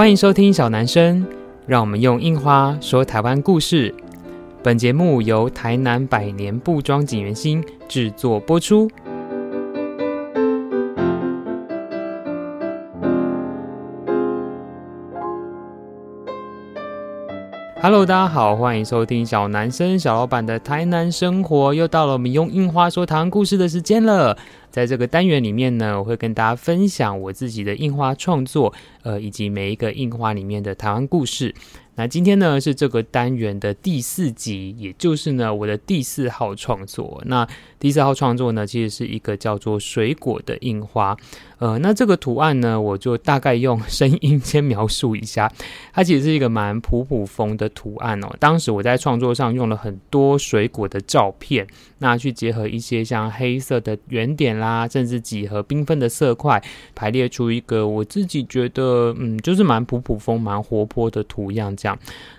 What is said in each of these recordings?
欢迎收听小男生，让我们用印花说台湾故事。本节目由台南百年布庄锦源星制作播出。Hello，大家好，欢迎收听小男生小老板的台南生活。又到了我们用印花说台湾故事的时间了。在这个单元里面呢，我会跟大家分享我自己的印花创作，呃，以及每一个印花里面的台湾故事。那今天呢是这个单元的第四集，也就是呢我的第四号创作。那第四号创作呢，其实是一个叫做水果的印花。呃，那这个图案呢，我就大概用声音先描述一下。它其实是一个蛮普普风的图案哦。当时我在创作上用了很多水果的照片，那去结合一些像黑色的圆点啦，甚至几何缤纷的色块，排列出一个我自己觉得嗯，就是蛮普普风、蛮活泼的图样这样。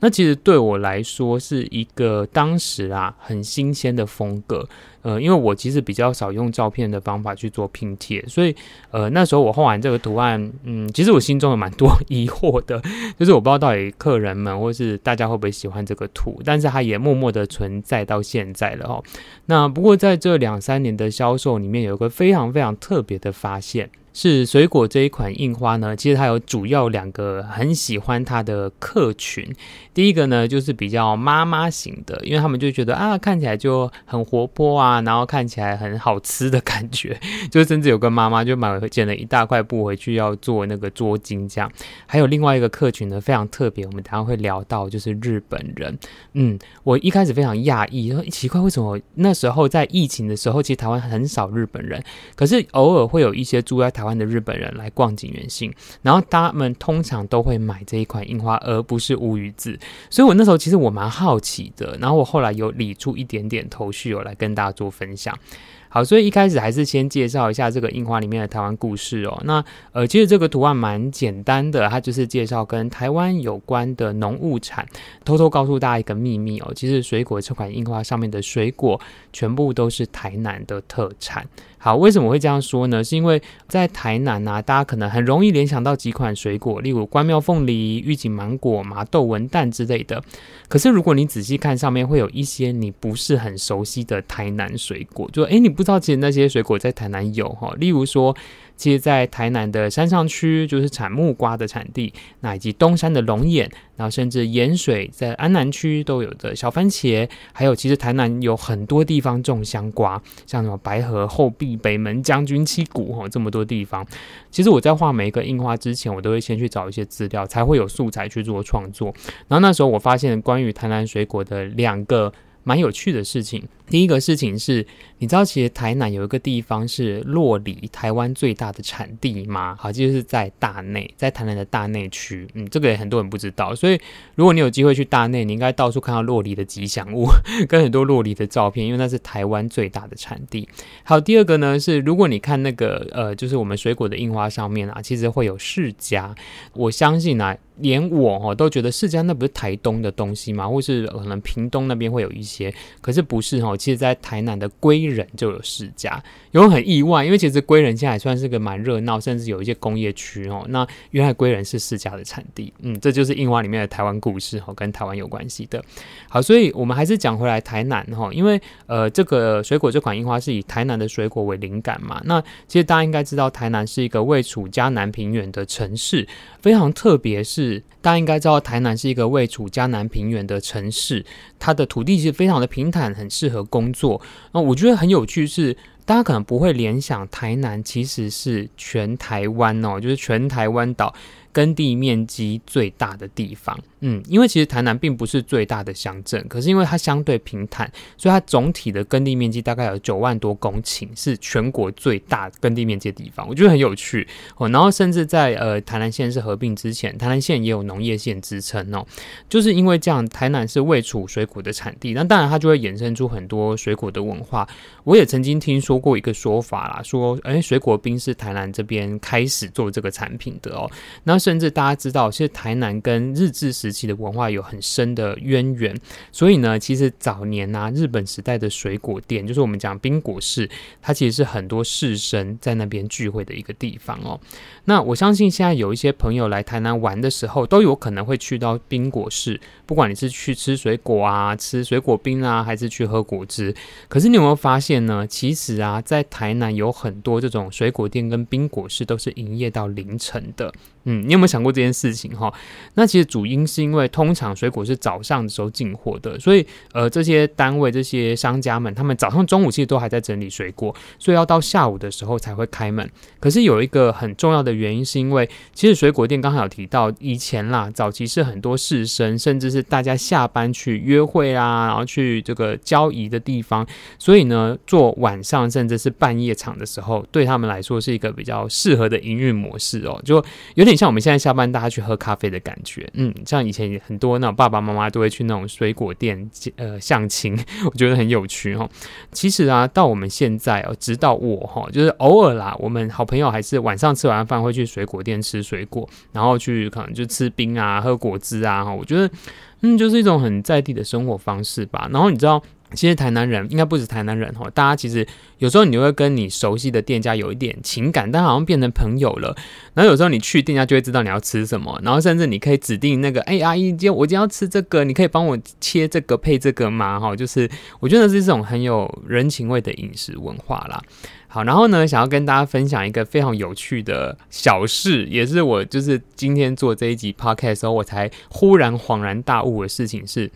那其实对我来说是一个当时啊很新鲜的风格，呃，因为我其实比较少用照片的方法去做拼贴，所以呃那时候我画完这个图案，嗯，其实我心中有蛮多 疑惑的，就是我不知道到底客人们或是大家会不会喜欢这个图，但是它也默默的存在到现在了哦。那不过在这两三年的销售里面，有一个非常非常特别的发现。是水果这一款印花呢，其实它有主要两个很喜欢它的客群。第一个呢，就是比较妈妈型的，因为他们就觉得啊，看起来就很活泼啊，然后看起来很好吃的感觉。就甚至有个妈妈就买剪了一大块布回去要做那个桌巾这样。还有另外一个客群呢，非常特别，我们等下会聊到，就是日本人。嗯，我一开始非常讶异，奇怪为什么那时候在疫情的时候，其实台湾很少日本人，可是偶尔会有一些住在台。台湾的日本人来逛景园信，然后他们通常都会买这一款樱花，而不是乌鱼子。所以我那时候其实我蛮好奇的，然后我后来有理出一点点头绪，有来跟大家做分享。好，所以一开始还是先介绍一下这个印花里面的台湾故事哦。那呃，其实这个图案蛮简单的，它就是介绍跟台湾有关的农物产。偷偷告诉大家一个秘密哦，其实水果这款印花上面的水果全部都是台南的特产。好，为什么会这样说呢？是因为在台南啊，大家可能很容易联想到几款水果，例如关庙凤梨、玉井芒果、麻豆文旦之类的。可是如果你仔细看上面，会有一些你不是很熟悉的台南水果，就诶，你不知道其实那些水果在台南有哈，例如说。其实，在台南的山上区，就是产木瓜的产地，那以及东山的龙眼，然后甚至盐水在安南区都有的小番茄，还有其实台南有很多地方种香瓜，像什么白河、后壁、北门、将军、七股哈，这么多地方。其实我在画每一个印花之前，我都会先去找一些资料，才会有素材去做创作。然后那时候我发现关于台南水果的两个蛮有趣的事情。第一个事情是，你知道其实台南有一个地方是洛梨台湾最大的产地吗？好，就是在大内，在台南的大内区。嗯，这个也很多人不知道。所以如果你有机会去大内，你应该到处看到洛梨的吉祥物，跟很多洛梨的照片，因为那是台湾最大的产地。好，第二个呢是，如果你看那个呃，就是我们水果的印花上面啊，其实会有释迦。我相信啊，连我哦都觉得释迦那不是台东的东西吗？或是可能屏东那边会有一些，可是不是哦。其实，在台南的归仁就有释迦，有很意外，因为其实归仁现在还算是个蛮热闹，甚至有一些工业区哦。那原来归仁是释迦的产地，嗯，这就是印花里面的台湾故事哦，跟台湾有关系的。好，所以我们还是讲回来台南哈，因为呃，这个水果这款樱花是以台南的水果为灵感嘛。那其实大家应该知道，台南是一个位处嘉南平原的城市，非常特别是大家应该知道，台南是一个位处嘉南平原的城市，它的土地是非常的平坦，很适合。工作，那我觉得很有趣是，大家可能不会联想台南其实是全台湾哦，就是全台湾岛。耕地面积最大的地方，嗯，因为其实台南并不是最大的乡镇，可是因为它相对平坦，所以它总体的耕地面积大概有九万多公顷，是全国最大耕地面积的地方，我觉得很有趣哦。然后甚至在呃台南县是合并之前，台南县也有农业县之称哦，就是因为这样，台南是未处水果的产地，那当然它就会衍生出很多水果的文化。我也曾经听说说过一个说法啦，说，哎，水果冰是台南这边开始做这个产品的哦。那甚至大家知道，其实台南跟日治时期的文化有很深的渊源，所以呢，其实早年啊，日本时代的水果店，就是我们讲冰果室，它其实是很多士绅在那边聚会的一个地方哦。那我相信现在有一些朋友来台南玩的时候，都有可能会去到冰果室，不管你是去吃水果啊，吃水果冰啊，还是去喝果汁。可是你有没有发现呢？其实，啊在台南有很多这种水果店跟冰果室都是营业到凌晨的。嗯，你有没有想过这件事情哈？那其实主因是因为通常水果是早上的时候进货的，所以呃，这些单位、这些商家们，他们早上、中午其实都还在整理水果，所以要到下午的时候才会开门。可是有一个很重要的原因，是因为其实水果店刚才有提到，以前啦，早期是很多士绅，甚至是大家下班去约会啊，然后去这个交易的地方，所以呢，做晚上甚至是半夜场的时候，对他们来说是一个比较适合的营运模式哦，就有点像我们现在下班大家去喝咖啡的感觉。嗯，像以前很多那种爸爸妈妈都会去那种水果店呃相亲，我觉得很有趣哈。其实啊，到我们现在哦，直到我哈，就是偶尔啦，我们好朋友还是晚上吃完饭会去水果店吃水果，然后去可能就吃冰啊、喝果汁啊。哈，我觉得嗯，就是一种很在地的生活方式吧。然后你知道。其实台南人应该不止台南人哈，大家其实有时候你会跟你熟悉的店家有一点情感，但好像变成朋友了。然后有时候你去店家就会知道你要吃什么，然后甚至你可以指定那个，哎，阿姨，今天我今天要吃这个，你可以帮我切这个配这个吗？哈，就是我觉得是这种很有人情味的饮食文化啦。好，然后呢，想要跟大家分享一个非常有趣的小事，也是我就是今天做这一集 podcast 的时候，我才忽然恍然大悟的事情是。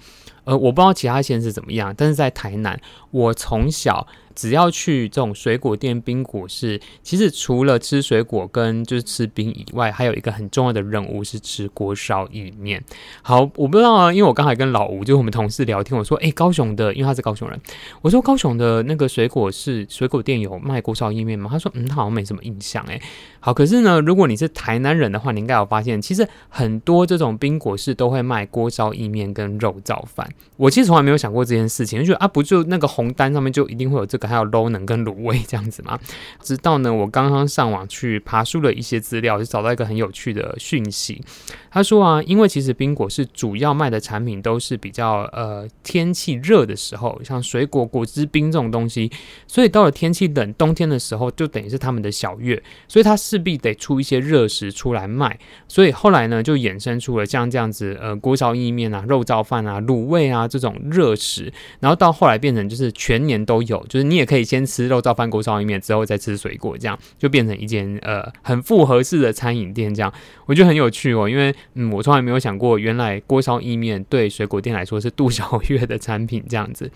呃，我不知道其他县市怎么样，但是在台南，我从小。只要去这种水果店、冰果室，其实除了吃水果跟就是吃冰以外，还有一个很重要的任务是吃锅烧意面。好，我不知道啊，因为我刚才跟老吴，就是我们同事聊天，我说，诶，高雄的，因为他是高雄人，我说高雄的那个水果是水果店有卖锅烧意面吗？他说，嗯，他好像没什么印象，诶。好，可是呢，如果你是台南人的话，你应该有发现，其实很多这种冰果室都会卖锅烧意面跟肉燥饭。我其实从来没有想过这件事情，就觉得啊，不就那个红单上面就一定会有这个。还有捞能跟卤味这样子吗？直到呢，我刚刚上网去爬梳了一些资料，就找到一个很有趣的讯息。他说啊，因为其实冰果是主要卖的产品都是比较呃天气热的时候，像水果果汁冰这种东西，所以到了天气冷冬天的时候，就等于是他们的小月，所以他是必得出一些热食出来卖。所以后来呢，就衍生出了像这样子呃锅烧意面啊、肉燥饭啊、卤味啊这种热食，然后到后来变成就是全年都有，就是你。也可以先吃肉燥饭、锅烧意面，之后再吃水果，这样就变成一间呃很复合式的餐饮店。这样我觉得很有趣哦，因为嗯，我从来没有想过，原来锅烧意面对水果店来说是杜小月的产品。这样子，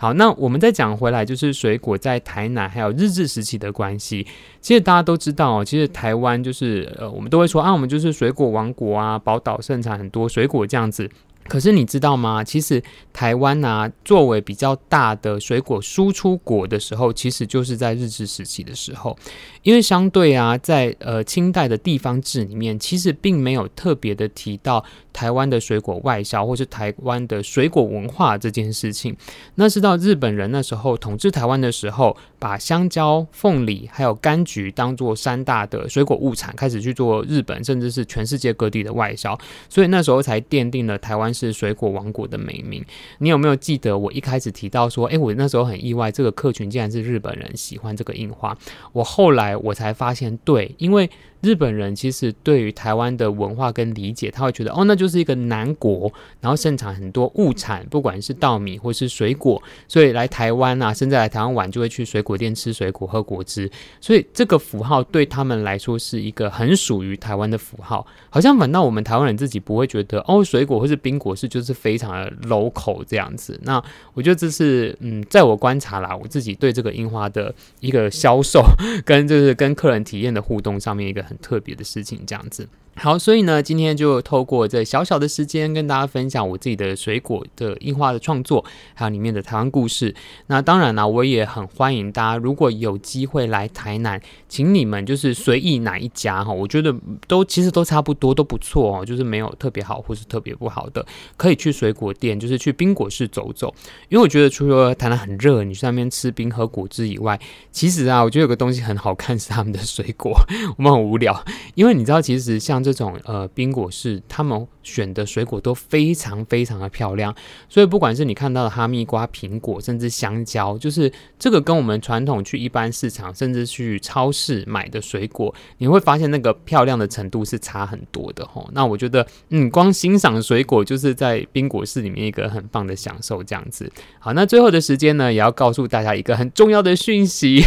好，那我们再讲回来，就是水果在台南还有日治时期的关系。其实大家都知道，其实台湾就是呃，我们都会说啊，我们就是水果王国啊，宝岛盛产很多水果这样子。可是你知道吗？其实台湾啊，作为比较大的水果输出国的时候，其实就是在日治时期的时候。因为相对啊，在呃清代的地方志里面，其实并没有特别的提到台湾的水果外销或是台湾的水果文化这件事情。那是到日本人那时候统治台湾的时候，把香蕉、凤梨还有柑橘当做三大的水果物产，开始去做日本甚至是全世界各地的外销，所以那时候才奠定了台湾是水果王国的美名。你有没有记得我一开始提到说，诶，我那时候很意外，这个客群竟然是日本人喜欢这个印花。我后来。我才发现，对，因为。日本人其实对于台湾的文化跟理解，他会觉得哦，那就是一个南国，然后盛产很多物产，不管是稻米或是水果，所以来台湾啊，甚至来台湾玩就会去水果店吃水果、喝果汁，所以这个符号对他们来说是一个很属于台湾的符号。好像反倒我们台湾人自己不会觉得哦，水果或是冰果是就是非常的 local 这样子。那我觉得这是嗯，在我观察啦，我自己对这个樱花的一个销售跟就是跟客人体验的互动上面一个。很特别的事情，这样子。好，所以呢，今天就透过这小小的时间跟大家分享我自己的水果的印花的创作，还有里面的台湾故事。那当然呢，我也很欢迎大家，如果有机会来台南，请你们就是随意哪一家哈，我觉得都其实都差不多，都不错哦，就是没有特别好或是特别不好的，可以去水果店，就是去冰果室走走。因为我觉得除了台南很热，你去那边吃冰和果汁以外，其实啊，我觉得有个东西很好看是他们的水果。我们很无聊，因为你知道，其实像这。种呃冰果室，他们选的水果都非常非常的漂亮，所以不管是你看到的哈密瓜、苹果，甚至香蕉，就是这个跟我们传统去一般市场，甚至去超市买的水果，你会发现那个漂亮的程度是差很多的齁。那我觉得，嗯，光欣赏水果就是在冰果室里面一个很棒的享受，这样子。好，那最后的时间呢，也要告诉大家一个很重要的讯息，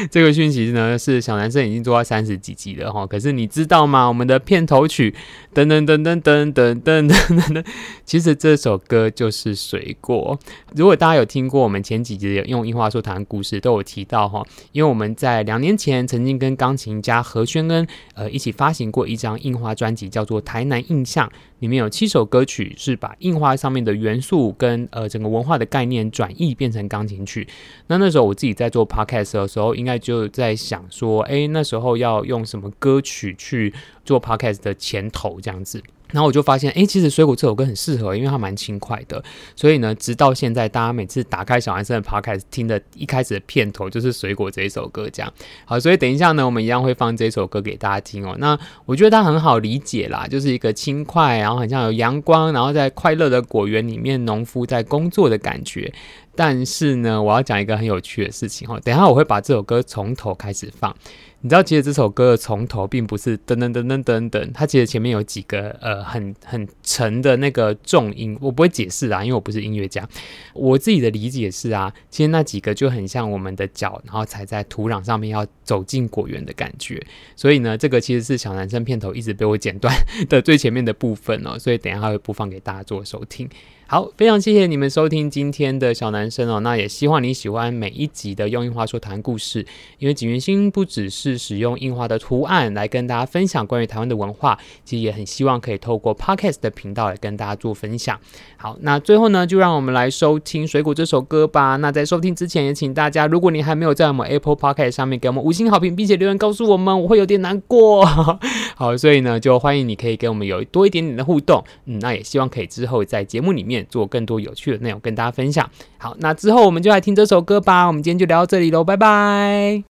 这个讯息呢是小男生已经做到三十几集了齁，可是你知道吗？我们的片。头曲，噔噔噔噔噔噔噔噔噔，其实这首歌就是水果。如果大家有听过我们前几集用樱花说台湾故事，都有提到哈，因为我们在两年前曾经跟钢琴家何宣恩呃一起发行过一张樱花专辑，叫做《台南印象》，里面有七首歌曲是把印花上面的元素跟呃整个文化的概念转译变成钢琴曲。那那时候我自己在做 podcast 的时候，应该就在想说，哎，那时候要用什么歌曲去做 podcast 的前头这样子。然后我就发现，哎，其实水果这首歌很适合，因为它蛮轻快的。所以呢，直到现在，大家每次打开小男生的 podcast 听的一开始的片头就是水果这一首歌，这样。好，所以等一下呢，我们一样会放这首歌给大家听哦。那我觉得它很好理解啦，就是一个轻快，然后很像有阳光，然后在快乐的果园里面，农夫在工作的感觉。但是呢，我要讲一个很有趣的事情哦。等一下我会把这首歌从头开始放。你知道，其实这首歌的从头并不是噔噔噔噔噔噔，它其实前面有几个呃很很沉的那个重音，我不会解释啊，因为我不是音乐家。我自己的理解是啊，其实那几个就很像我们的脚，然后踩在土壤上面要走进果园的感觉。所以呢，这个其实是小男生片头一直被我剪断的最前面的部分哦，所以等一下会播放给大家做收听。好，非常谢谢你们收听今天的小男生哦。那也希望你喜欢每一集的用印花说台湾故事，因为景云星不只是使用印花的图案来跟大家分享关于台湾的文化，其实也很希望可以透过 Podcast 的频道来跟大家做分享。好，那最后呢，就让我们来收听《水果》这首歌吧。那在收听之前，也请大家，如果你还没有在我们 Apple Podcast 上面给我们五星好评，并且留言告诉我们，我会有点难过。好，所以呢，就欢迎你可以给我们有多一点点的互动。嗯，那也希望可以之后在节目里面做更多有趣的内容跟大家分享。好，那之后我们就来听这首歌吧。我们今天就聊到这里喽，拜拜。